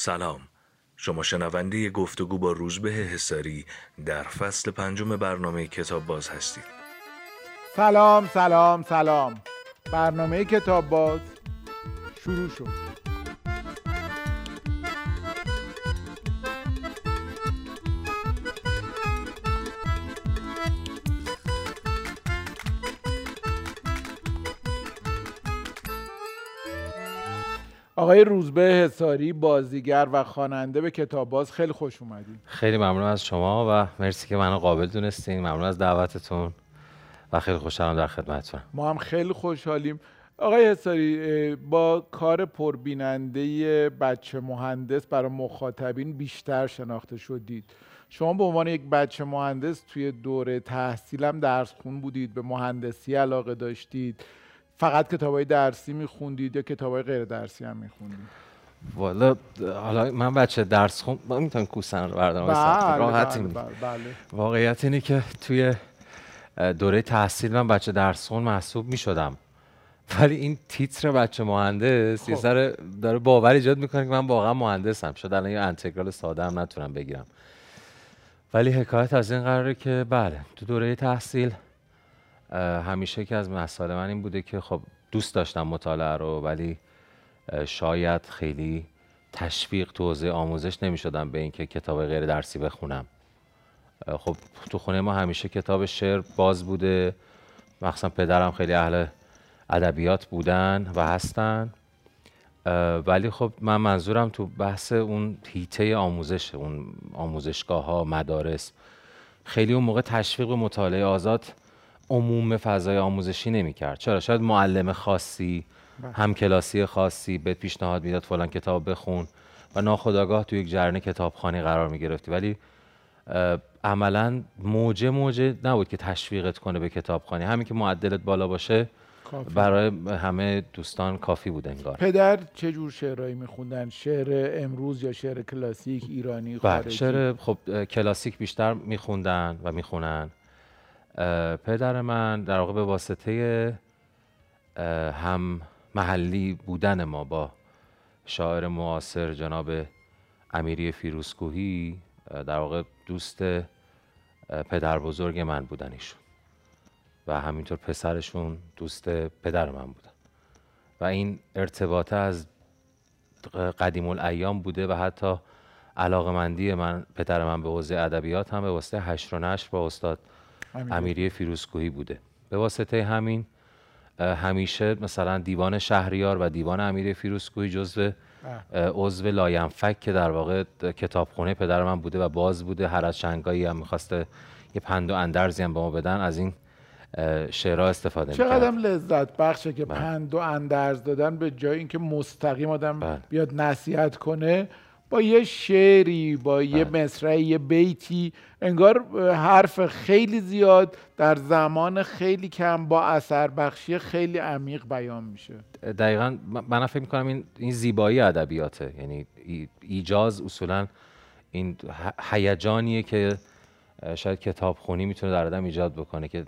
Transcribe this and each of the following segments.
سلام. شما شنونده گفتگو با روزبه حساری در فصل پنجم برنامه کتاب باز هستید. سلام سلام سلام. برنامه کتاب باز شروع شد. آقای روزبه حساری بازیگر و خواننده به کتاب باز خیلی خوش اومدید خیلی ممنون از شما و مرسی که منو قابل دونستین. ممنون از دعوتتون و خیلی خوشحالم در خدمتتون. ما هم خیلی خوشحالیم. آقای حساری با کار پربیننده بچه مهندس برای مخاطبین بیشتر شناخته شدید. شما به عنوان یک بچه مهندس توی دوره تحصیلم درس خون بودید به مهندسی علاقه داشتید. فقط کتاب های درسی میخوندید یا کتاب های غیر درسی هم میخوندید؟ والا حالا من بچه درس خون می‌تونم کوسن رو بردارم بله بله, بله, بله. واقعیت اینه که توی دوره تحصیل من بچه درس خون محسوب می‌شدم. ولی این تیتر بچه مهندس یه خب. سر داره باور ایجاد می‌کنه که من واقعا مهندسم. شد الان یه انتگرال ساده هم نتونم بگیرم. ولی حکایت از این قراره که بله تو دوره تحصیل همیشه که از مسائل من این بوده که خب دوست داشتم مطالعه رو ولی شاید خیلی تشویق تو حوزه آموزش نمی شدم به اینکه کتاب غیر درسی بخونم. خب تو خونه ما همیشه کتاب شعر باز بوده. مخصوصا پدرم خیلی اهل ادبیات بودن و هستن. ولی خب من منظورم تو بحث اون هیته آموزش اون آموزشگاه ها مدارس خیلی اون موقع تشویق به مطالعه آزاد عموم فضای آموزشی نمی‌کرد. چرا؟ شاید معلم خاصی هم کلاسی خاصی بهت پیشنهاد می‌داد فلان کتاب بخون و ناخداگاه تو یک جریان کتابخانی قرار می گرفتی ولی عملا موجه موجه نبود که تشویقت کنه به کتابخانی همین که معدلت بالا باشه کافی. برای همه دوستان کافی بود انگار. پدر چه جور شعرهایی میخوندن؟ شعر امروز یا شعر کلاسیک ایرانی بله، خارجی؟ شعر خب کلاسیک بیشتر میخوندن و می‌خونن. پدر من در واقع به واسطه هم محلی بودن ما با شاعر معاصر جناب امیری فیروزکوهی در واقع دوست پدر بزرگ من بودن ایشون. و همینطور پسرشون دوست پدر من بودن. و این ارتباطه از قدیم الایام بوده و حتی علاقمندی من پدر من به حوزه ادبیات هم به واسطه حشر و نشر با استاد امیری فیروزکوهی بوده. به واسطه همین همیشه مثلا دیوان شهریار و دیوان امیری فیروزکوهی جزو عضو لاینفک که در واقع کتابخونه پدر من بوده و باز بوده. هر از چندگاهی هم می‌خواسته یه پند و اندرزی هم به ما بدن از این شعرها استفاده چقدر لذت بخشه که بله. پند و اندرز دادن به جای اینکه مستقیم آدم بله. بیاد نصیحت کنه. با یه شعری با یه بله. مصرعی یه بیتی. انگار حرف خیلی زیاد در زمان خیلی کم با اثر بخشی خیلی عمیق بیان میشه. دقیقا من فکر می‌کنم این, این زیبایی ادبیاته. یعنی ایجاز اصولا این هیجانیه که شاید کتاب خونی می‌تونه در آدم ایجاد بکنه که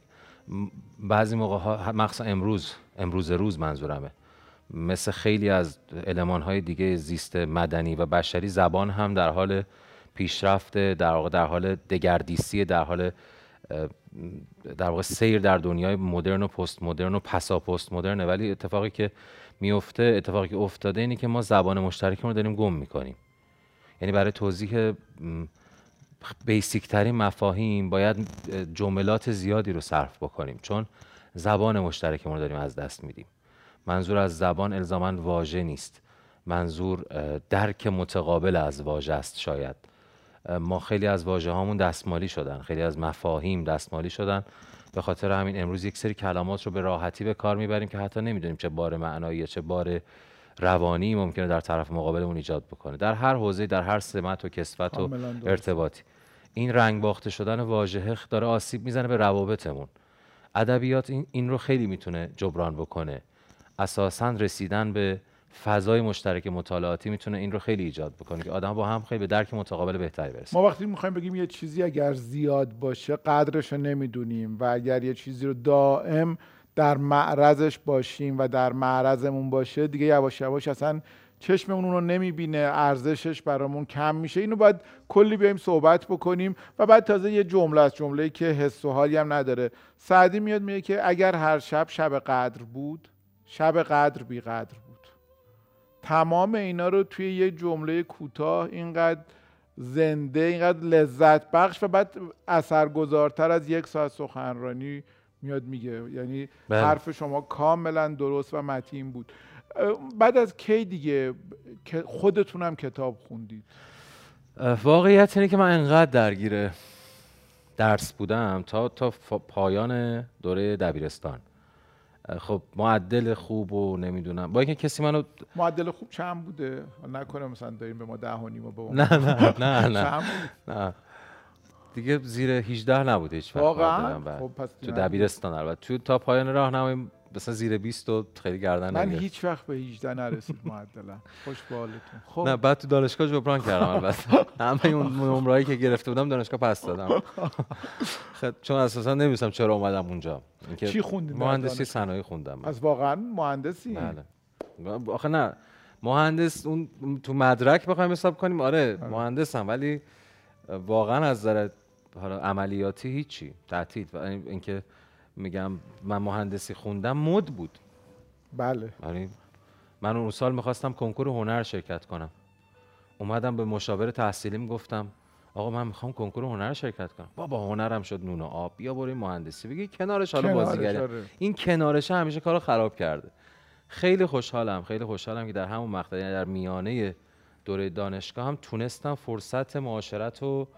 بعضی موقع ها مخصوصا امروز امروز روز منظورمه. مثل خیلی از علمان های دیگه زیست مدنی و بشری زبان هم در حال پیشرفت در واقع در حال دگردیسی در حال در واقع سیر در دنیای مدرن و پست مدرن و پسا پست مدرنه ولی اتفاقی که میفته اتفاقی که افتاده اینه که ما زبان مشترکمون رو داریم گم می‌کنیم. یعنی برای توضیح بیسیک ترین مفاهیم باید جملات زیادی رو صرف بکنیم. چون زبان مشترکمون رو داریم از دست میدیم. منظور از زبان الزاما واژه نیست. منظور درک متقابل از واژه است شاید. ما خیلی از واژه هامون دستمالی شدن خیلی از مفاهیم دستمالی شدن. به خاطر همین امروز یک سری کلمات رو به راحتی به کار می‌بریم که حتی نمی‌دونیم چه بار معنایی چه بار روانی ممکنه در طرف مقابلمون ایجاد بکنه. در هر حوزه در هر سمت و کسفت و ارتباطی. این رنگ باخته شدن واژه داره آسیب می‌زنه به روابطمون. ادبیات این, این رو خیلی می‌تونه جبران بکنه. اساسا رسیدن به فضای مشترک مطالعاتی می‌تونه این رو خیلی ایجاد بکنه که آدم با هم خیلی به درک متقابل بهتری برسه. ما وقتی می‌خوایم بگیم یه چیزی اگر زیاد باشه قدرش رو نمی‌دونیم و اگر یه چیزی رو دائم در معرضش باشیم و در معرضمون باشه دیگه یواش یواش اصلا چشممون اون رو نمی‌بینه ارزشش برامون کم میشه. اینو باید کلی بیایم صحبت بکنیم و بعد تازه یه جمله از جمله که حس و حالی هم نداره. سعدی میاد میگه که اگر هر شب شب قدر بود شب قدر بی قدر بود. تمام اینا رو توی یه جمله کوتاه اینقدر زنده اینقدر لذت بخش و بعد اثرگذارتر از یک ساعت سخنرانی میاد میگه. یعنی بله. حرف شما کاملا درست و متین بود. بعد از کی دیگه؟ خودتونم کتاب خوندید. واقعیت اینه که من انقدر درگیر درس بودم تا تا پایان دوره دبیرستان. خب معدل خوب و نمی‌دونم. با اینکه کسی منو معدل خوب چند بوده؟ نکنه مثلا داریم به ما ده و نیم و به نه نه نه نه؟ نه. دیگه زیر 18 نبوده هیچ وقت واقعا. خب پس تو. دبیرستان البته. تو تا پایان راهنمایی مثلا زیر 20 و خیلی گردن من نگرفت. هیچ وقت به 18 نرسید معدلا خوش به حالتون خب. نه بعد تو دانشگاه جبران کردم البته. همه اون نمرهایی که گرفته بودم دانشگاه پس دادم. خب چون اساسا نمی‌دونم چرا اومدم اونجا. چی خوندین در مهندسی؟ صنایع خوندم. از واقعا مهندسی؟ بله. آخه نه. مهندس اون تو مدرک بخوایم حساب کنیم آره مهندسم ولی واقعا از نظر حالا عملیاتی هیچی تعطیل اینکه میگم من مهندسی خوندم مد بود. بله. یعنی من اون سال می‌خواستم کنکور هنر شرکت کنم. اومدم به مشاور تحصیلیم گفتم آقا من می‌خوام کنکور هنر شرکت کنم. بابا هنرم شد نون و آب بیا برو مهندسی. بگی کنارش حالا بازیگری. آره. این کنارش همیشه کارو خراب کرده. خیلی خوشحالم خیلی خوشحالم که در همون مقطع یعنی در میانه دوره دانشگاه هم تونستم فرصت معاشرت و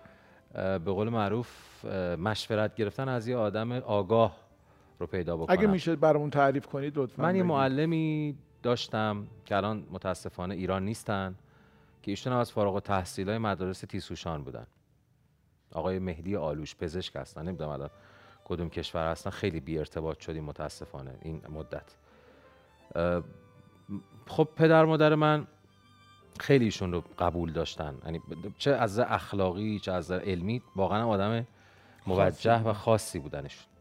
به قول معروف مشورت گرفتن از یه آدم آگاه رو پیدا بکنم. اگه میشه برامون تعریف کنید لطفا من یه. معلمی داشتم که الان متاسفانه ایران نیستن که ایشون هم از فارغ التحصیل های مدارس تیسوشان بودن. آقای مهدی آلوش پزشک هستن نمی‌دونم الان کدوم کشور هستن. خیلی بی ارتباط شدیم متاسفانه این مدت. خب پدر مادر من خیلی ایشون رو قبول داشتن. یعنی چه از اخلاقی چه از علمی واقعا آدم موجه و خاصی بودنشون.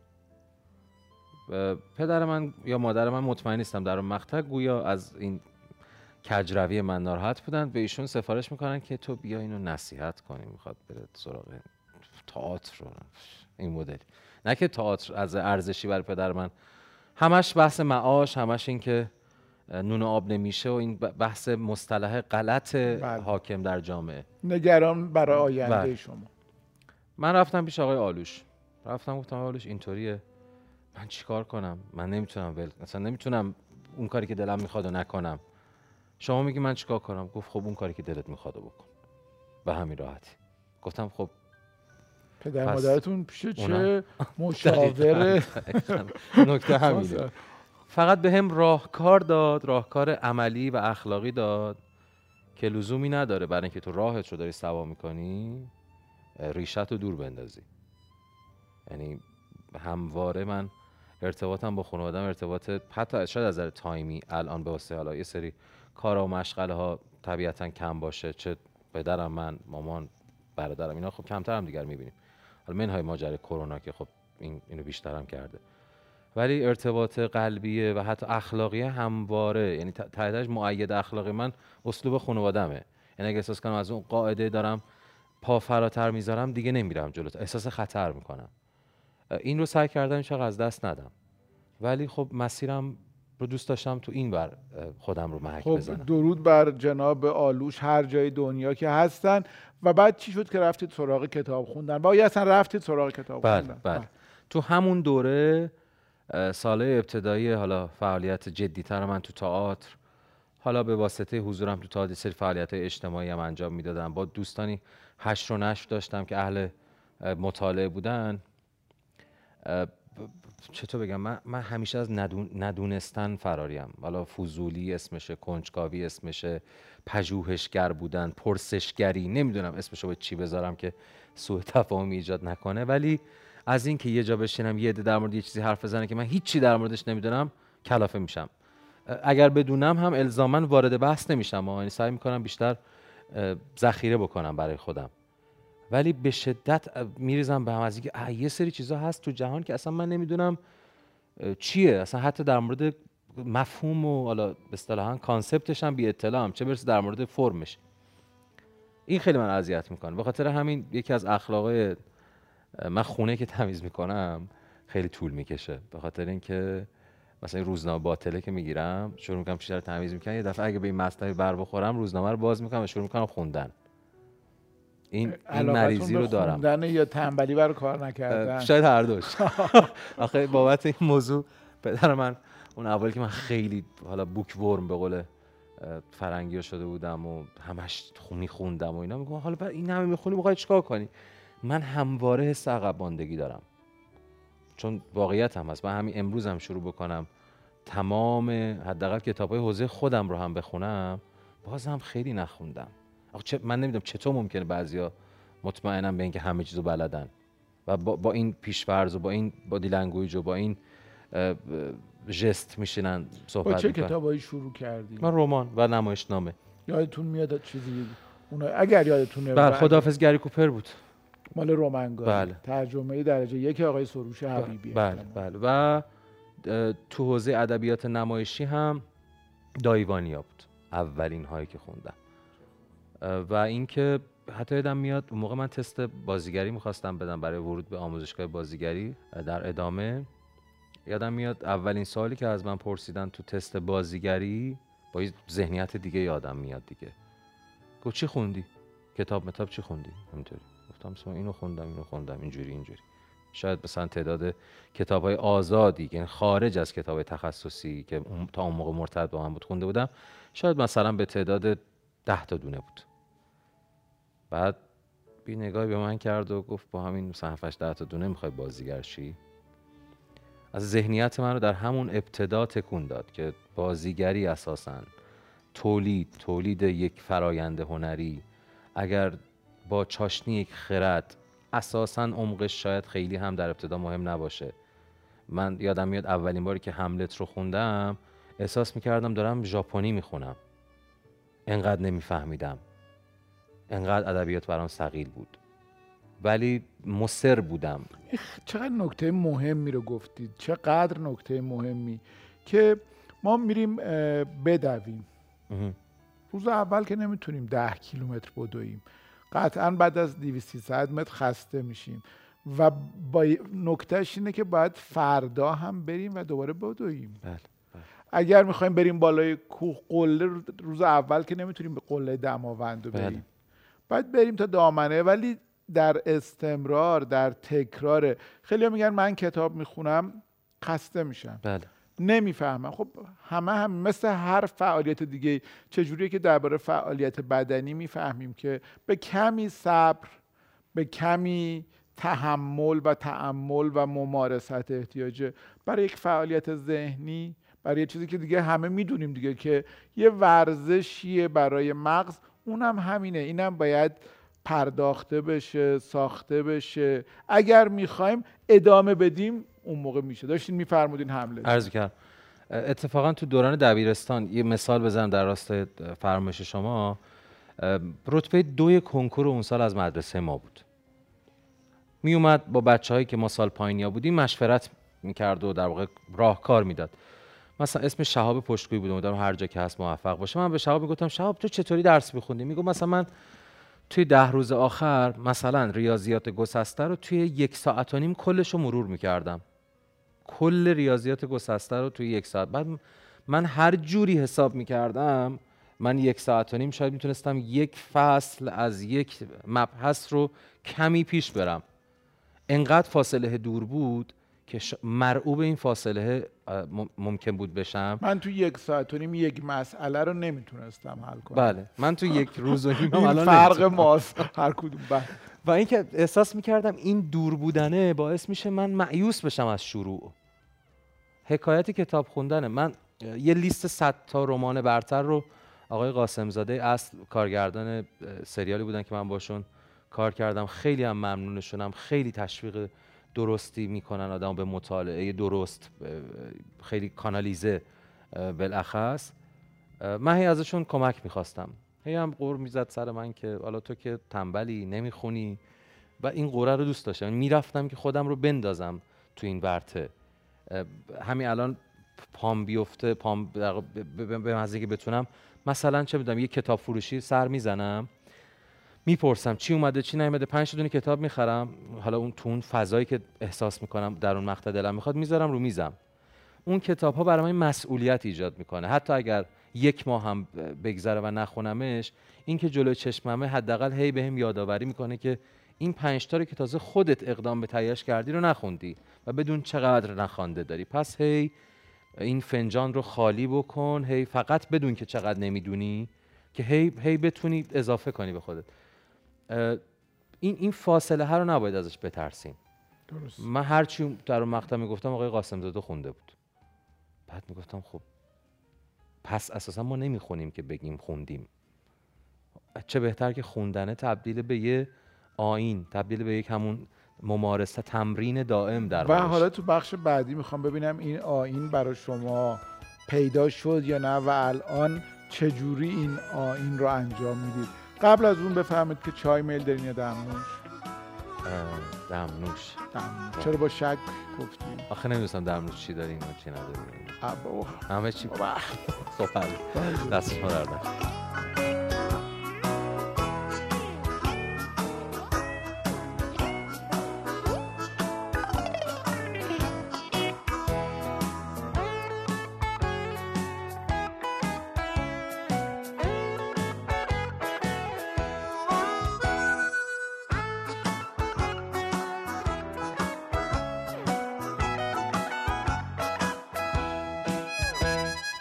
پدر من یا مادر من مطمئن نیستم در اون مقطع. گویا از این کجروی من ناراحت بودن. به ایشون سفارش می‌کنن که تو بیا اینو نصیحت کنی. می‌خواد بره سراغ تئاتر رو. این مدل. نه که تئاتر از ارزشی برای پدر من. همش بحث معاش همش این که نون و آب نمیشه و این بحث مصطلح غلط بله. حاکم در جامعه. نگران برای آینده بله. شما. من رفتم پیش آقای آلوش. رفتم گفتم آلوش اینطوریه. من چیکار کنم؟ من نمی‌تونم ول اصلا نمی‌تونم اون کاری که دلم می‌خواد و نکنم. شما میگی من چیکار کنم؟ گفت خب اون کاری که دلت می‌خواد بکن. به همین راحتی. گفتم خب پدر مادرتون پیش چه مشاور نکته همینه. فقط به هم راهکار داد راهکار عملی و اخلاقی داد که لزومی نداره برای اینکه تو راهت رو داری سوا می‌کنی ریشت رو دور بندازی. یعنی همواره من ارتباطم با خانوادم ارتباط حتی شاید از نظر تایمی الان به واسه حالا یه سری کارا و مشغله ها طبیعتا کم باشه چه پدرم من مامان برادرم اینا خب کمتر هم دیگر می‌بینیم. حالا منهای ماجرای کرونا که خب این اینو بیشتر هم کرده. ولی ارتباط قلبیه و حتی اخلاقی همواره یعنی تحتش معید اخلاقی من اسلوب خانوادمه یعنی اگه احساس کنم از اون قاعده دارم پا فراتر می‌ذارم دیگه نمیرم جلو احساس خطر می‌کنم. این رو سعی کردم وقت از دست ندم. ولی خب مسیرم رو دوست داشتم تو این بر خودم رو محک خب بزنم. درود بر جناب آلوش هر جای دنیا که هستن. و بعد چی شد که رفتید سراغ کتاب خوندن؟ و یا اصلا رفتید سراغ کتاب بله خوندن. بله. تو همون دوره ساله ابتدایی حالا فعالیت جدیتر من تو تئاتر حالا به واسطه حضورم تو تئاتر سری فعالیت اجتماعی هم انجام می‌دادم. با دوستانی هشت و نشر داشتم که اهل اه، مطالعه بودن. چطور بگم؟ من, من همیشه از ندون- ندونستن فراریم. حالا فضولی اسمشه کنجکاوی اسمشه پژوهشگر بودن پرسشگری نمی‌دونم اسمشو به چی بذارم که سوء تفاهمی ایجاد نکنه. ولی از اینکه یه جا بشینم یه در مورد یه چیزی حرف بزنه که من هیچی در موردش نمی‌دونم کلافه میشم. اگر بدونم هم الزاما وارد بحث نمیشم. یعنی سعی می‌کنم بیشتر ذخیره بکنم برای خودم. ولی به شدت میریزم به هم از اینکه یه سری چیزا هست تو جهان که اصلا من نمی‌دونم چیه. اصلا حتی در مورد مفهوم و حالا به اصطلاحا کانسپتش هم بی اطلاعم چه برسه در مورد فرمش. این خیلی من اذیت می‌کنه. به خاطر همین یکی از اخلاقای من خونه که تمیز می‌کنم خیلی طول می‌کشه. به خاطر اینکه مثلا این روزنامه باطله که می‌گیرم شروع می‌کنم چیزا رو تمیز می‌کنم یه دفعه اگه به این مطلبی بر بخورم روزنامه رو باز می‌کنم و شروع می‌کنم خوندن. این این مریضی رو دارم. یا تنبلی برای کار نکردن. شاید هر دوش. آخه بابت این موضوع پدر من اون اولی که من خیلی حالا بوک ورم به قول فرنگی شده بودم و همش خونی خوندم و اینا میگم حالا بر این همه می‌خونی می‌خوای چیکار کنی؟ من همواره حس عقب ماندگی دارم. چون واقعیت هم هست. من همین امروز هم شروع بکنم. تمام حداقل کتاب های حوزه خودم رو هم بخونم بازم خیلی نخوندم. چه من نمی‌دونم چطور ممکنه بعضیا مطمئنم به اینکه همه چیزو بلدن. و با, با این پیشفرض و با این body language و با این ژست میشینن با صحبت چه می‌کنن. کتابایی شروع کردی؟ من رمان و نمایشنامه. یادتون میاد چیزی؟ اونا اگر یادتونه بله خداحافظ گری کوپر بود. مال رومن گاری بله. ترجمه درجه یک آقای سروش حبیبی. بله بله. و اه، تو حوزه ادبیات نمایشی هم دایی وانیا بود. اولین هایی که خوندم. و اینکه حتی یادم میاد اون موقع من تست بازیگری می‌خواستم بدم برای ورود به آموزشگاه بازیگری در ادامه. یادم میاد اولین سوالی که از من پرسیدن تو تست بازیگری با یه ذهنیت دیگه یادم میاد دیگه. گفت چی خوندی؟ کتاب متاب چی خوندی؟ همینطوری. گفتم اینو خوندم اینو خوندم اینجوری اینجوری. شاید مثلا تعداد کتاب های آزادی یعنی خارج از کتاب تخصصی که تا اون موقع مرتبط با من بود خونده بودم شاید مثلا به تعداد ده تا دونه بود. بعد بی نگاهی به من کرد و گفت با همین مثلا 7 ده تا دونه می‌خوای بازیگر شی؟ از ذهنیت من رو در همون ابتدا تکون داد که بازیگری اساسا تولید تولید یک فرایند هنری. اگر با چاشنی یک خرد اساسا عمقش شاید خیلی هم در ابتدا مهم نباشه. من یادم میاد اولین باری که هملت رو خوندم احساس می‌کردم دارم ژاپنی می‌خونم. انقدر نمیفهمیدم. انقدر ادبیات برام ثقیل بود. ولی مصر بودم. چقدر نکته مهمی رو گفتید چقدر نکته مهمی؟ که ما میریم بدویم. روز اول که نمی‌تونیم ده کیلومتر بدویم. قطعا بعد از 200 متر خسته میشیم. و با نکتهش اینه که باید فردا هم بریم و دوباره بدویم. بله اگر می‌خوایم بریم بالای کوه قله روز اول که نمی‌تونیم به قله دماوند رو بله. بریم. باید بریم تا دامنه ولی در استمرار در تکرار. خیلی میگن من کتاب می‌خونم خسته میشم. بله. نمی‌فهمم. خب همه هم مثل هر فعالیت دیگه چجوریه که درباره فعالیت بدنی می‌فهمیم که به کمی صبر به کمی تحمل و تعمل و ممارست احتیاجه برای یک فعالیت ذهنی برای یه چیزی که دیگه همه می‌دونیم دیگه که یه ورزشیه برای مغز. اونم همینه. اینم باید پرداخته بشه ساخته بشه. اگر می‌خوایم ادامه بدیم اون موقع میشه. داشتین میفرمودین حمله. عرض کردم اتفاقا تو دوران دبیرستان یه مثال بزنم در راست فرمایش شما. رتبه دوی کنکور اون سال از مدرسه ما بود. می اومد با بچه هایی که ما سال پایینیا بودیم مشورت می‌کرد و در واقع راهکار می‌داد. مثلا اسم شهاب پشتگویی بود امیدوارم هر جا که هست موفق باشه. من به شهاب می‌گفتم شهاب تو چطوری درس میخوندی؟ می‌گفت مثلا من توی ده روز آخر مثلا ریاضیات گسسته رو توی یک ساعت و نیم کلش رو مرور می‌کردم. کل ریاضیات گسسته رو توی یک ساعت. بعد من هر جوری حساب می‌کردم من یک ساعت و نیم شاید می‌تونستم یک فصل از یک مبحث رو کمی پیش برم. انقدر فاصله دور بود که مرعوب این فاصله ممکن بود بشم. من تو یک ساعت و نیم یک مسئله رو نمی‌تونستم حل کنم. بله. من تو یک روز و نیم الان فرق. ماست. هر کدوم. بله. و اینکه احساس می‌کردم این دور بودنه باعث میشه من معیوس بشم از شروع. حکایت کتاب خوندنه. من یه لیست 100 تا رمان برتر رو آقای قاسمزاده اصل کارگردان سریالی بودن که من باشون کار کردم. خیلی هم ممنونشونم. خیلی تشویق درستی می‌کنن آدم به مطالعه درست خیلی کانالیزه بالاخص. من هی ازشون کمک می‌خواستم. هی هم قور می‌زد سر من که حالا تو که تنبلی نمی‌خونی. و این قوره رو دوست داشتم. می‌رفتم که خودم رو بندازم تو این ورته همین الان پام بیفته پام به مزه که بتونم. مثلا چه بدم یه کتاب فروشی سر می‌زنم. می‌پرسم چی اومده چی نیومده؟ پنج دونه کتاب می‌خرم. حالا اون تو فضایی که احساس می‌کنم در اون مقطع دلم می‌خواد می‌ذارم رو میزم. اون کتاب ها برای من مسئولیت ایجاد می‌کنه. حتی اگر یک ماه هم بگذره و نخونمش این که جلوی چشممه حداقل هی بهم یادآوری می‌کنه که این پنج رو که تازه خودت اقدام به تهیهش کردی رو نخوندی و بدون چقدر نخوانده داری. پس هی این فنجان رو خالی بکن هی فقط بدون که چقدر نمی‌دونی که هی هی بتونی اضافه کنی به خودت. این این فاصله ها رو نباید ازش بترسیم. درست. من هرچی در اون مقطع می‌گفتم آقای قاسم زاده خونده بود. بعد می‌گفتم خب پس اساسا ما نمی‌خونیم که بگیم خوندیم. چه بهتر که خوندنه تبدیل به یه آین تبدیل به یک همون ممارسه تمرین دائم در و حالا تو بخش بعدی می‌خوام ببینم این آین برای شما پیدا شد یا نه و الان چجوری این آین رو انجام می‌دید؟ قبل از اون بفهمید که چای میل دارین یا دمنوش دمنوش دمنوش چرا با شک گفتیم؟ آخه نمی‌دونستم دمنوش چی دارین و چی ندارین همه چی. خب دست شما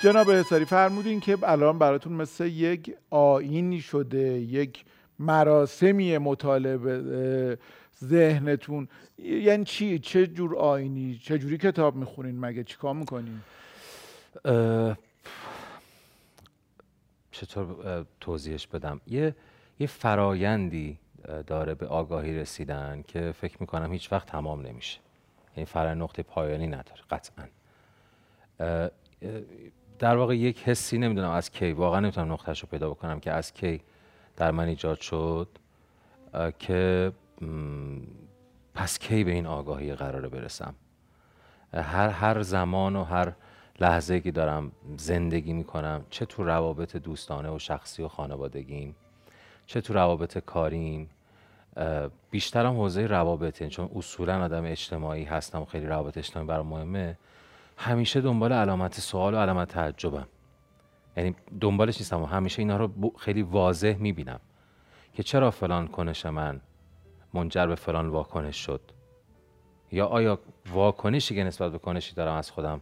جناب حساری فرمودین که الان براتون مثل یک آینی شده یک مراسمی مطالبه ذهنتون. یعنی چی؟ چه جور آینی چه جوری کتاب می‌خونین؟ مگه چیکار می‌کنین؟ چطور توضیحش بدم. یه یه فرایندی داره به آگاهی رسیدن که فکر می‌کنم هیچ وقت تمام نمیشه. یعنی فرایند نقطه پایانی نداره قطعا. در واقع یک حسی نمی‌دونم از کی واقعا نمی‌تونم نقطهش رو پیدا بکنم که از کی در من ایجاد شد که پس کی به این آگاهی قراره برسم؟ هر هر زمان و هر لحظه که دارم زندگی می‌کنم چه تو روابط دوستانه و شخصی و خانوادگیم چه تو روابط کاریم بیشترم حوزه روابطه چون اصولا آدم اجتماعی هستم و خیلی روابط اجتماعی برام مهمه. همیشه دنبال علامت سوال و علامت تعجبم. یعنی دنبالش نیستم و همیشه اینا رو خیلی واضح می‌بینم که چرا فلان کنش من منجر به فلان واکنش شد. یا آیا واکنشی که نسبت به کنشی دارم از خودم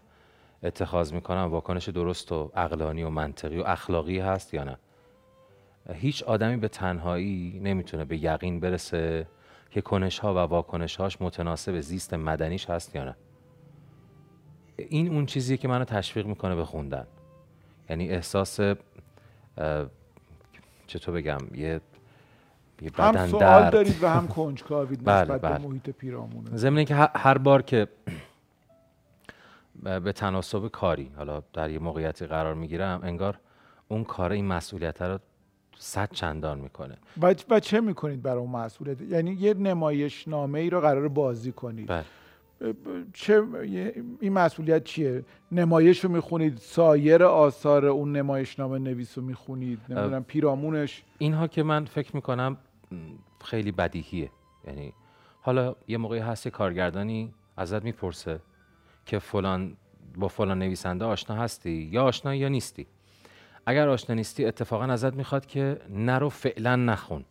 اتخاذ می‌کنم واکنش درست و عقلانی و منطقی و اخلاقی هست یا نه؟ هیچ آدمی به تنهایی نمی‌تونه به یقین برسه که کنش ها و واکنش هاش متناسب زیست مدنیش هست یا نه. این اون چیزیه که منو تشویق می‌کنه به خوندن. یعنی احساس چطور بگم یه یه هم سوال دارید و هم کنجکاوید بله نسبت بله. به محیط پیرامونه. ضمن که هر بار که به تناسب کاری حالا در یه موقعیتی قرار می‌گیرم انگار اون کار این مسئولیت رو صد چندان می‌کنه. و چه می‌کنید برای اون مسئولیت؟ یعنی یه نمایش نامه ای رو قرار بازی کنید. بله. چه این مسئولیت چیه؟ نمایش رو می‌خونید سایر آثار اون نمایشنامه نویس رو می‌خونید نمی‌دونم پیرامونش؟ اینها که من فکر می‌کنم خیلی بدیهیه. یعنی حالا یه موقعی هست کارگردانی ازت می‌پرسه که فلان با فلان نویسنده آشنا هستی یا آشنا یا نیستی. اگر آشنا نیستی اتفاقا ازت می‌خواد که نرو فعلا نخون.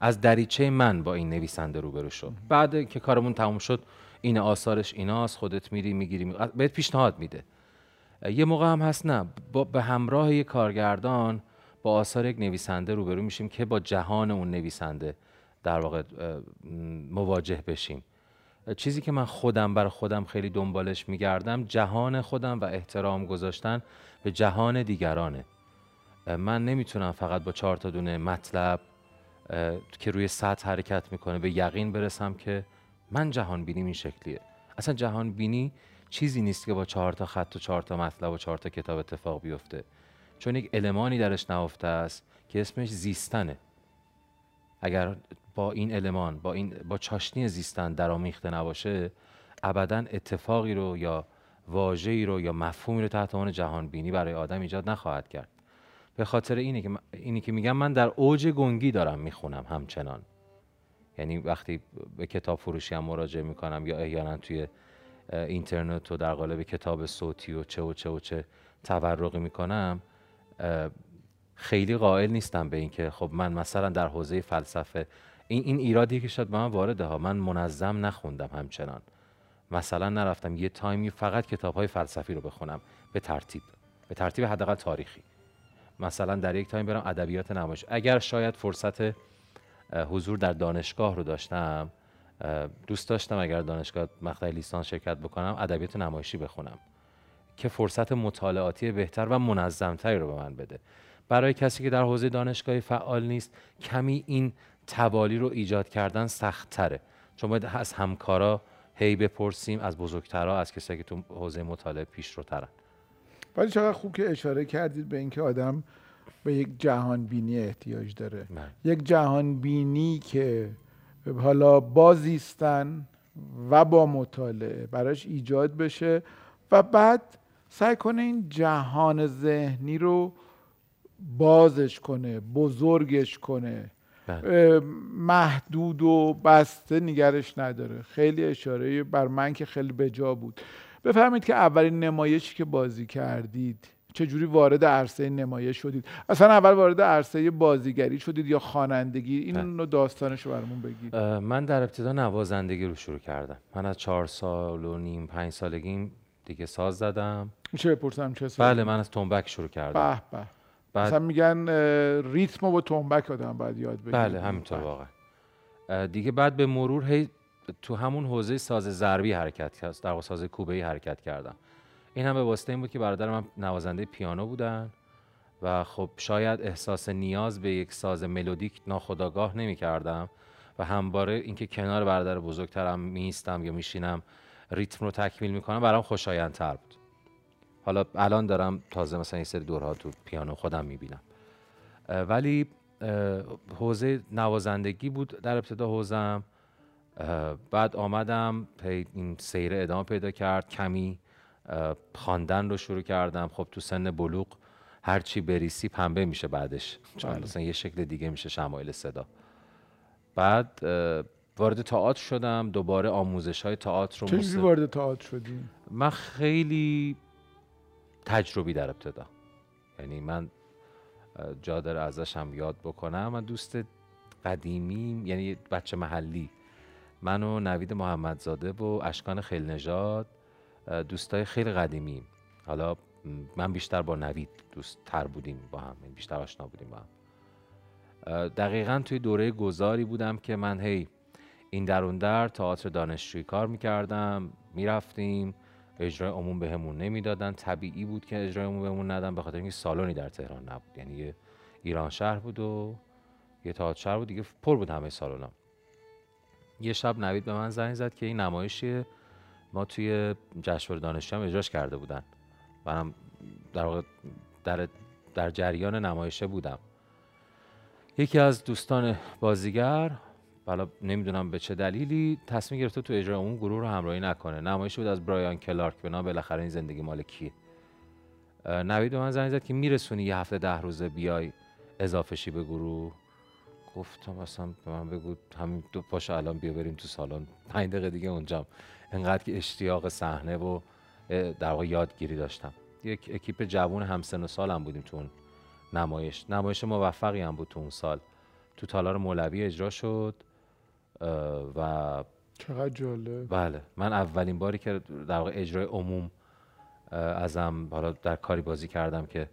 از دریچه من با این نویسنده روبرو شد بعد که کارمون تموم شد این آثارش ایناست خودت میری می‌گیری می... بهت پیشنهاد میده. یه موقع هم هست نه با به همراه یه کارگردان با آثار یک نویسنده روبرو میشیم که با جهان اون نویسنده در واقع مواجه بشیم. چیزی که من خودم بر خودم خیلی دنبالش میگردم جهان خودم و احترام گذاشتن به جهان دیگرانه. من نمی‌تونم فقط با چهار تا دونه مطلب که روی سطح حرکت می‌کنه به یقین برسم که من جهان بینی این شکلیه. اصلا جهان بینی چیزی نیست که با چهار تا خط و چهار تا مطلب و چهار تا کتاب اتفاق بیفته. چون یک المانی درش نهفته است که اسمش زیستنه. اگر با این المان با این با چاشنی زیستن درآمیخته نباشه ابدا اتفاقی رو یا واژه ای رو یا مفهومی رو تحت عنوان جهان بینی برای آدم ایجاد نخواهد کرد. به خاطر اینه که اینی که میگم من در اوج گنگی دارم می‌خونم همچنان. یعنی وقتی به کتاب فروشی هم مراجعه می‌کنم یا احیانا توی اینترنت و در قالب کتاب صوتی و چه و چه و چه تورقی می‌کنم خیلی قائل نیستم به اینکه خب من مثلا در حوزه فلسفه این این ایرادی که شاید به من وارده ها من منظم نخوندم همچنان. مثلا نرفتم یه تایمی فقط کتاب های فلسفی رو بخونم به ترتیب به ترتیب حداقل تاریخی. مثلا در یک تایم برم ادبیات نمایش. اگر شاید فرصت حضور در دانشگاه رو داشتم. دوست داشتم اگر دانشگاه مقطع لیسانس شرکت بکنم ادبیات نمایشی بخونم که فرصت مطالعاتی بهتر و منظمتری رو به من بده. برای کسی که در حوزه دانشگاهی فعال نیست کمی این توالی رو ایجاد کردن سخت تره چون باید از همکارا هی بپرسیم از بزرگترها از کسایی که تو حوزه مطالعه پیش رو ترن ولی چقدر خوب که اشاره کردید به اینکه آدم به یک جهان بینی احتیاج داره بله. یک جهان بینی که حالا بازیستن و با مطالعه براش ایجاد بشه و بعد سعی کنه این جهان ذهنی رو بازش کنه بزرگش کنه بله. محدود و بسته نگرش نداره خیلی اشاره بر من که خیلی بجا بود بفهمید که اولین نمایشی که بازی کردید چجوری وارد عرصه نمایش شدید؟ اصلا اول وارد عرصه بازیگری شدید یا خوانندگی؟ این رو داستانش رو برامون بگید. من در ابتدا نوازندگی رو شروع کردم. من از چهار سال و نیم پنج سالگیم دیگه ساز زدم. میشه بپرسم چه سال بله من از تنبک شروع کردم. به به. بعد مثلا میگن ریتم با تنبک آدم باید یاد بگیره. بله همینطور واقعا. دیگه بعد به مرور هی تو همون حوزه ساز ضربی حرکت کرد در ساز کوبه ای حرکت کردم. این هم به واسطه این بود که برادر من نوازنده پیانو بودن و خب شاید احساس نیاز به یک ساز ملودیک ناخودآگاه نمی کردم و همباره اینکه کنار برادر بزرگترم میستم یا میشینم ریتم رو تکمیل می‌کنم برام خوشایندتر بود. حالا الان دارم تازه مثلا این سری دورها تو پیانو خودم می‌بینم. ولی حوزه نوازندگی بود در ابتدا حوزم. بعد آمدم این سیر ادامه پیدا کرد کمی خواندن رو شروع کردم. خب تو سن بلوغ هرچی بریسی پنبه میشه بعدش. چون بله. مثلا یه شکل دیگه میشه شمایل صدا. بعد وارد تئاتر شدم. دوباره آموزش های تئاتر رو چجوری وارد تئاتر شدی؟ من خیلی تجربی در ابتدا. یعنی من جا داره ازش هم یاد بکنم. من دوست قدیمی یعنی بچه محلی. من و نوید محمدزاده و اشکان خیل نژاد اه، دوستای خیلی قدیمی حالا من بیشتر با نوید دوست تر بودیم با هم یعنی بیشتر آشنا بودیم با هم. دقیقا توی دوره گذاری بودم که من هی این در اون در تئاتر دانشجویی کار می‌کردم می‌رفتیم اجرای عموم بهمون نمی‌دادن. طبیعی بود که اجرای عموم بهمون ندن به خاطر اینکه سالنی در تهران نبود. یعنی یه ایران شهر بود و یه تئاتر شهر بود دیگه پر بود همه سالن یه شب نوید به من زنگ زد که این نمایشی ما توی جشنواره دانشجو هم اجراش کرده بودن. منم در در, در جریان نمایشه بودم. یکی از دوستان بازیگر حالا نمی‌دونم به چه دلیلی تصمیم گرفته تو اجرای اون گروه رو همراهی نکنه. نمایشی بود از برایان کلارک به نام بالاخره این زندگی مال کیه نوید به من زنگ زد که میرسونی یه هفته ده روزه بیای اضافه شی به گروه؟ گفتم اصلا به من بگو همین دو پاشو الان بیا بریم تو سالن. پنج دقیقه دیگه اونجام. انقدر که اشتیاق صحنه و در واقع یادگیری داشتم. یک اکیپ جوون همسن و سالم بودیم تو اون نمایش. نمایش موفقی هم بود تو اون سال. تو تالار مولوی اجرا شد و چقدر جالب. بله. من اولین باری که در واقع اجرای عموم ازم حالا در کاری بازی کردم که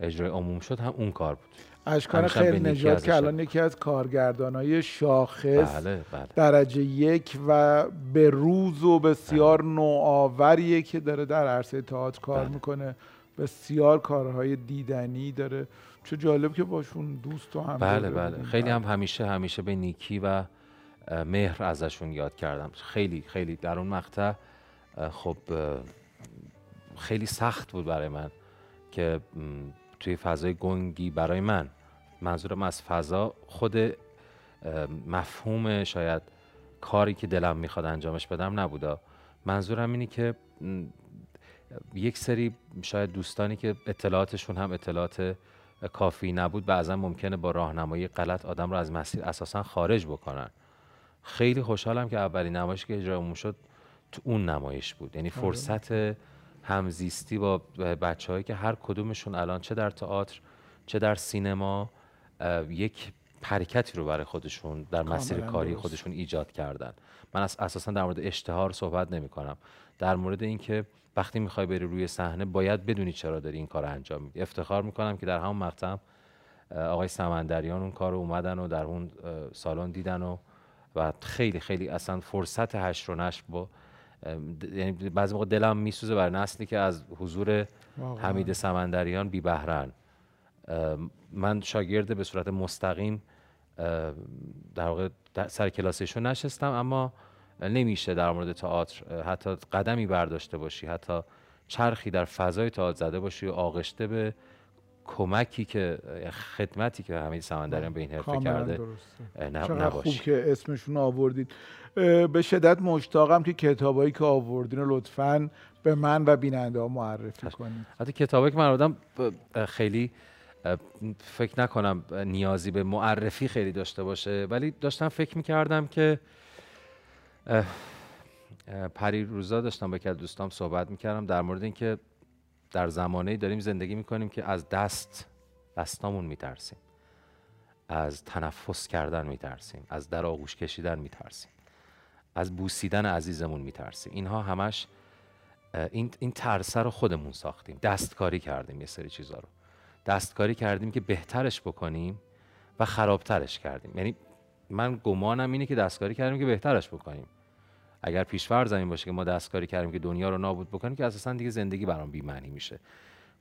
اجرای عموم شد هم اون کار بود. اشکان خیلی ازش که الان یکی از کارگردانای شاخص بله بله. درجه یک و به روز و بسیار نوآوریه که داره در عرصه تئاتر کار بله. می‌کنه. بسیار کارهای دیدنی داره. چه جالب که باشون دوست و هم بله بله. خیلی هم همیشه همیشه به نیکی و مهر ازشون یاد کردم. خیلی خیلی در اون مقطع خب خیلی سخت بود برای من که توی فضای گنگی برای من. منظورم از فضا خود مفهوم شاید کاری که دلم می‌خواد انجامش بدم نبودا منظورم اینه که یک سری شاید دوستانی که اطلاعاتشون هم اطلاعات کافی نبود بعضا ممکنه با راهنمایی غلط آدم رو از مسیر اساسا خارج بکنن. خیلی خوشحالم که اولین نمایش که اجرا شد تو اون نمایش بود. یعنی آره. فرصت همزیستی با بچه هایی که هر کدومشون الان چه در تئاتر چه در سینما یک حرکتی رو برای خودشون در مسیر کاری درست. خودشون ایجاد کردن. من اساسا در مورد اشتهار صحبت نمی کنم در مورد اینکه وقتی می‌خوای بری روی صحنه باید بدونی چرا داری این کار انجام میدی. افتخار می‌کنم که در همون مقطع آقای سمندریان اون کار رو اومدن و در اون سالن دیدن و و خیلی خیلی اصلا فرصت هشت رو نشر با یعنی بعضی موقع دلم میسوزه بر نسلی که از حضور حمید سمندریان بی بهرن من شاگرد به صورت مستقیم در واقع سر کلاسشون نشستم اما نمیشه در مورد تئاتر حتی قدمی برداشته باشی حتی چرخی در فضای تئاتر زده باشی و آغشته به کمکی که خدمتی که حمید سمندریان به این حرفه کرده نه خوب که اسمشون آوردید به شدت مشتاقم که کتابایی که آوردین لطفا به من و بیننده ها معرفی کنید. حتی کتابایی که من آوردم خیلی فکر نکنم نیازی به معرفی خیلی داشته باشه ولی داشتم فکر می‌کردم که پری روزا داشتم با که دوستام صحبت می‌کردم در مورد اینکه در زمانه داریم زندگی می‌کنیم که از دست دستامون میترسیم. از تنفس کردن میترسیم. از در آغوش کشیدن میترسیم. از بوسیدن عزیزمون میترسیم. اینها همش این, این ترسه رو خودمون ساختیم. دستکاری کردیم یه سری چیزا رو. دستکاری کردیم که بهترش بکنیم و خرابترش کردیم. یعنی من گمانم اینه که دستکاری کردیم که بهترش بکنیم. اگر پیشفرض این باشه که ما دستکاری کردیم که دنیا رو نابود بکنیم که اساسا دیگه زندگی برام بی معنی میشه.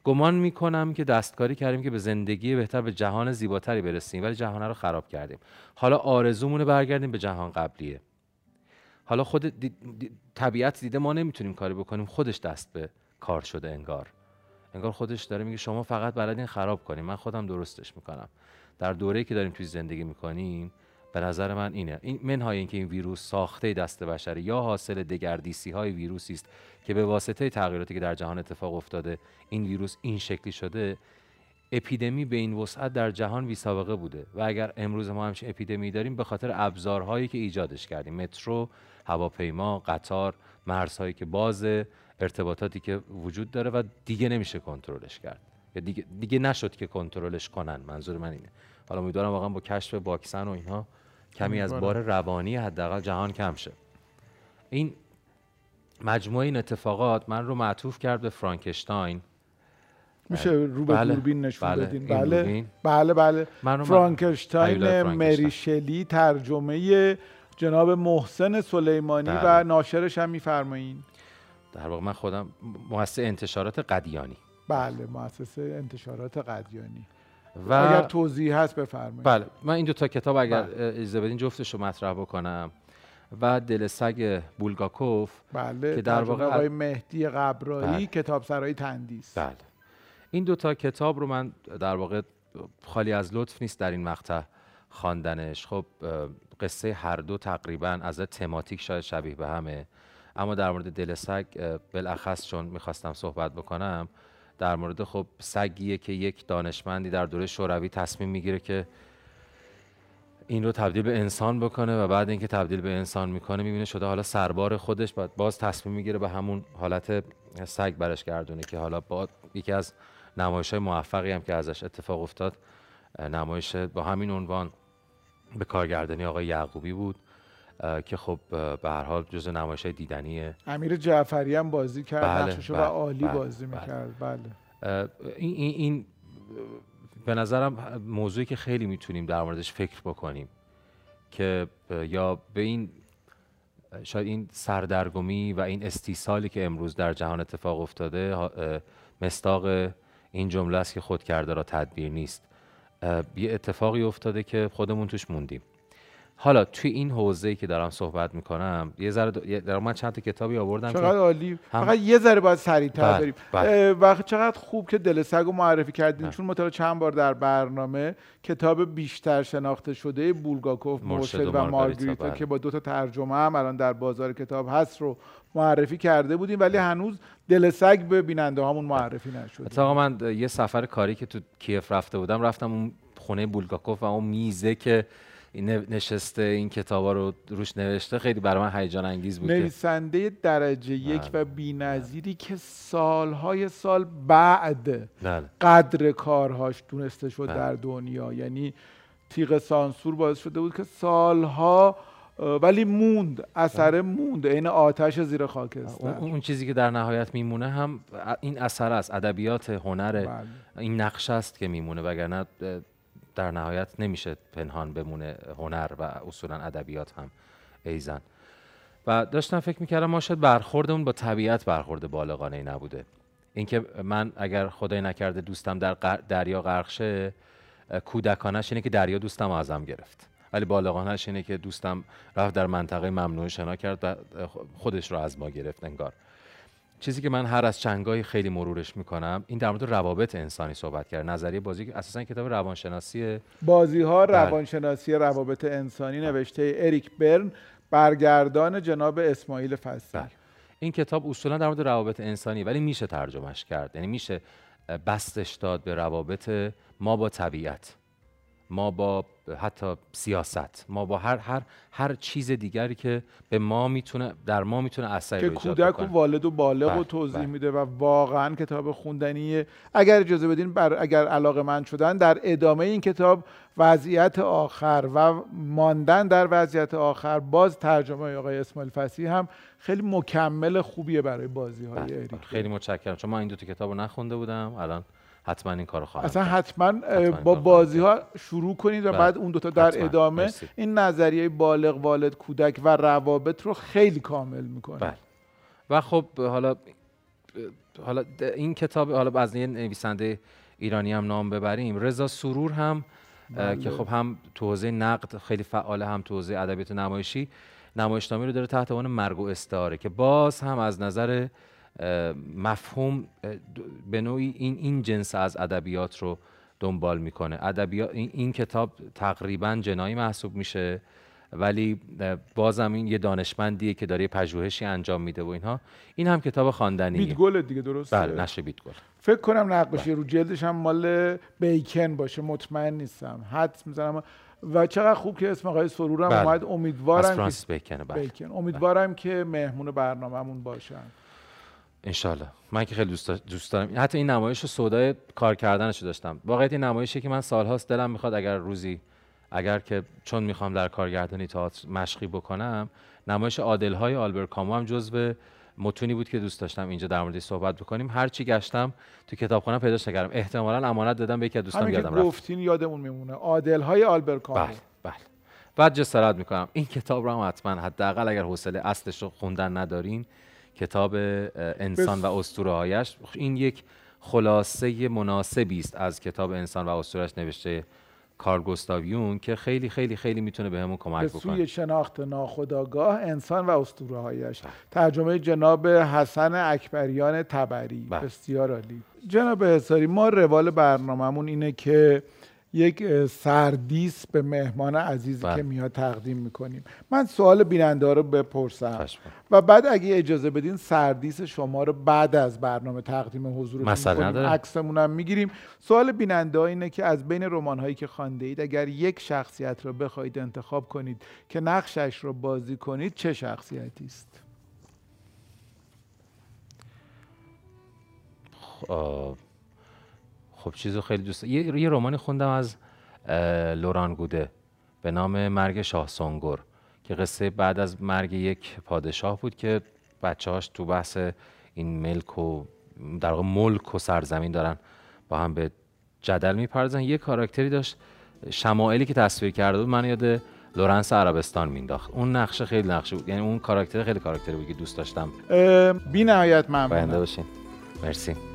گمان می‌کنم که دستکاری کردیم که به زندگی بهتر به جهان زیباتری برسیم ولی جهان رو خراب کردیم. حالا آرزومون برگردیم به جهان قبلیه. حالا خود طبیعت دیده ما نمی‌تونیم کاری بکنیم خودش دست به کار شده انگار. انگار خودش داره میگه شما فقط بلدین خراب کنیم. من خودم درستش می‌کنم. در دوره‌ای که داریم توی زندگی می‌کنیم به نظر من اینه. این منهای اینکه این ویروس ساخته دست بشری یا حاصل دگردیسی های ویروسی است که به واسطه تغییراتی که در جهان اتفاق افتاده این ویروس این شکلی شده اپیدمی به این وسعت در جهان بی سابقه بوده. و اگر امروز ما همچین اپیدمی داریم به خاطر ابزارهایی که ایجادش کردیم مترو هواپیما قطار مرزهایی که باز ارتباطاتی که وجود داره و دیگه نمیشه کنترلش کرد. یا دیگه, دیگه نشد که کنترلش کنن. منظور من اینه. حالا امیدوارم واقعا با کشف واکسن و اینها کمی از بار روانی حداقل جهان کم شه. این مجموعه این اتفاقات من رو معطوف کرد به فرانکشتاین. میشه رو به بله. دوربین نشون بله. بدین. بله. بله بله. فرانکشتاین مری شلی ترجمه جناب محسن سلیمانی بله. و ناشرش هم میفرمایین. در واقع من خودم مؤسسه انتشارات قدیانی. بله مؤسسه انتشارات قدیانی. و اگر توضیح هست بفرمایید. بله من این دو تا کتاب اگر بله. اجازه بدین جفتش رو مطرح بکنم. و دل سگ بولگاکوف بله که در واقع آقای مهدی قبرایی بله. کتاب سرای تندیس. بله. این دو تا کتاب رو من در واقع خالی از لطف نیست در این مقطع خواندنش. خب قصه هر دو تقریبا از تماتیک شاید شبیه به همه. اما در مورد دل سگ بالاخص چون می‌خواستم صحبت بکنم در مورد خب سگیه که یک دانشمندی در دوره شوروی تصمیم می‌گیره که این رو تبدیل به انسان بکنه و بعد اینکه تبدیل به انسان می‌کنه می‌بینه شده حالا سربار خودش بعد باز تصمیم می‌گیره به همون حالت سگ برش گردونه که حالا با یکی از نمایش های موفقی هم که ازش اتفاق افتاد نمایش با همین عنوان به کارگردانی آقای یعقوبی بود. که خب به هر حال جزء نمایش دیدنیه. امیر جعفری هم بازی کرد بله، بله، و عالی بله، بازی بله. می‌کرد. بله. این, این, این به نظرم موضوعی که خیلی می‌تونیم در موردش فکر بکنیم که یا به این شاید این سردرگمی و این استیصالی که امروز در جهان اتفاق افتاده مستاق این جمله است که خود کرده را تدبیر نیست. یه اتفاقی افتاده که خودمون توش موندیم. حالا توی این حوزه که دارم صحبت می‌کنم یه ذره د- یه- دارم من چند تا کتابی آوردم که چقدر عالی هم- فقط یه ذره باید سریعتر بله، بریم بله. اه، و چقدر خوب که دل سگ رو معرفی کردین بله. چون ما تا چند بار در برنامه کتاب بیشتر شناخته شده بولگاکوف مرشد و مارگریتا بله. که با دو تا ترجمه هم الان در بازار کتاب هست رو معرفی کرده بودیم ولی هنوز دل سگ به بیننده هامون معرفی نشده اتفاقا من یه سفر کاری که تو کیف رفته بودم رفتم اون خونه بولگاکوف و اون میزه که نشسته این کتابا رو روش نوشته خیلی برای من هیجان انگیز بود نویسنده درجه یک بله. و بینظیری که سالهای سال بعد بله قدر کارهاش دونسته شد بله. در دنیا یعنی تیغ سانسور باعث شده بود که سالها ولی موند اثر موند عین آتش زیر خاکستر اون چیزی که در نهایت میمونه هم این اثر است ادبیات هنر. این نقش است که میمونه وگرنه در نهایت نمیشه پنهان بمونه هنر و اصولا ادبیات هم ایزن و داشتم فکر می‌کردم ما شاید برخوردمون با طبیعت برخورد بالغانه ای نبوده. اینکه من اگر خدای نکرده دوستم در دریا غرق شه کودکانش اینه که دریا دوستم ازم گرفت. ولی بالغانش اینه که دوستم رفت در منطقه ممنوع شنا کرد و خودش رو از ما گرفت انگار. چیزی که من هر از چنگایی خیلی مرورش می‌کنم این در مورد روابط انسانی صحبت کرد نظریه بازی که اساسا کتاب روانشناسی بازی ها بله. روانشناسی روابط انسانی نوشته اریک برن برگردان جناب اسماعیل فصیح بله. این کتاب اصولا در مورد روابط انسانی ولی میشه ترجمهش کرد یعنی میشه بستش داد به روابط ما با طبیعت ما با حتی سیاست ما با هر هر هر چیز دیگری که به ما می‌تونه در ما می‌تونه اثری که کودک و. والد و بالغ رو بله، توضیح بله. میده و واقعا کتاب خوندنیه اگر اجازه بدین بر اگر علاقه من شدن در ادامه این کتاب وضعیت آخر و ماندن در وضعیت آخر باز ترجمه آقای اسماعیل فصیح هم خیلی مکمل خوبیه برای بازی های بله،. خیلی متشکرم چون من این دو تا کتاب رو نخونده بودم الان حتما این کارو خواهم اصلا. حتما حتما با بازی ها شروع کنید و بله. بعد اون دوتا در حتما. ادامه مرسی. این نظریه بالغ والد کودک و روابط رو خیلی کامل می‌کنه بله و خب حالا حالا این کتاب حالا از یه نویسنده ایرانی هم نام ببریم رضا سرور هم بله. که خب هم تو حوزه نقد خیلی فعاله هم تو حوزه ادبیات نمایشی نمایشنامه رو داره تحت عنوان مرگ و استعاره که باز هم از نظر مفهوم به نوعی این این جنس از ادبیات رو دنبال می‌کنه. ادبیات این, این کتاب تقریبا جنایی محسوب میشه ولی بازم این یه دانشمندیه که داره پژوهشی انجام میده و اینها. این هم کتاب خواندنیه. بیتگل دیگه درسته؟ بله نشه بیتگل. فکر کنم نقاشی رو جلدش هم مال بیکن باشه مطمئن نیستم. حدس می‌زنم. و چقدر خوب که اسم آقای سرورم بله. اومد. از امیدوارم فرانسیس که بیکنه بله. بیکن. امیدوارم که مهمون برنامهمون باشن. انشالله من که خیلی دوست, دوست دارم. حتی این نمایش رو سودای کار کردنش رو داشتم. واقعیت این نمایشی که من سالهاست دلم می‌خواد اگر روزی اگر که چون می‌خوام در کارگردانی تئاتر مشقی بکنم نمایش عادل های آلبر کامو هم جزو متونی بود که دوست داشتم اینجا در موردش صحبت بکنیم. هر چی گشتم تو کتابخانه پیداش نکردم احتمالا امانت دادم به یکی از دوستان یادم رفت. گفتین یادمون میمونه. عادل های آلبر کامو. بله بله. بعد جسارت می‌کنم. این کتاب رو هم حتما حداقل اگر حوصله اصلش رو خوندن ندارین کتاب انسان و اسطوره هایش این یک خلاصه مناسبی است از کتاب انسان و اسطورهش نوشته کارل گوستاو یون که خیلی خیلی خیلی می‌تونه بهمون به کمک بکنه. سوی شناخت ناخودآگاه انسان و اسطوره هایش ترجمه جناب حسن اکبریان تبری. بله. بسیار عالی. جناب حساری ما روال برنامهمون اینه که یک سردیس به مهمان عزیزی بله. که میاد تقدیم می‌کنیم من سوال بیننده رو بپرسم می‌کنم. و بعد اگه اجازه بدین سردیس شما رو بعد از برنامه تقدیم حضورتون می‌کنیم. عکسمون هم می‌گیریم سوال بیننده ها اینه که از بین رمان هایی که خوانده اید اگر یک شخصیت رو بخواهید انتخاب کنید که نقشش رو بازی کنید چه شخصیتی است آه، خب چیزو خیلی دوست یه, یه رمانی خوندم از لوران گوده به نام مرگ شاه سنگر که قصه بعد از مرگ یک پادشاه بود که بچه‌هاش تو بحث این ملک و در واقع ملک و سرزمین دارن با هم به جدل می‌پردازن. یه کاراکتری داشت شمایلی که تصویر کرده بود من یاد لورنس عربستان مینداخت اون نقشه خیلی نقشه بود. یعنی اون کاراکتر خیلی کاراکتری بود که دوست داشتم. بی نهایت ممنونم. باشین. مرسی.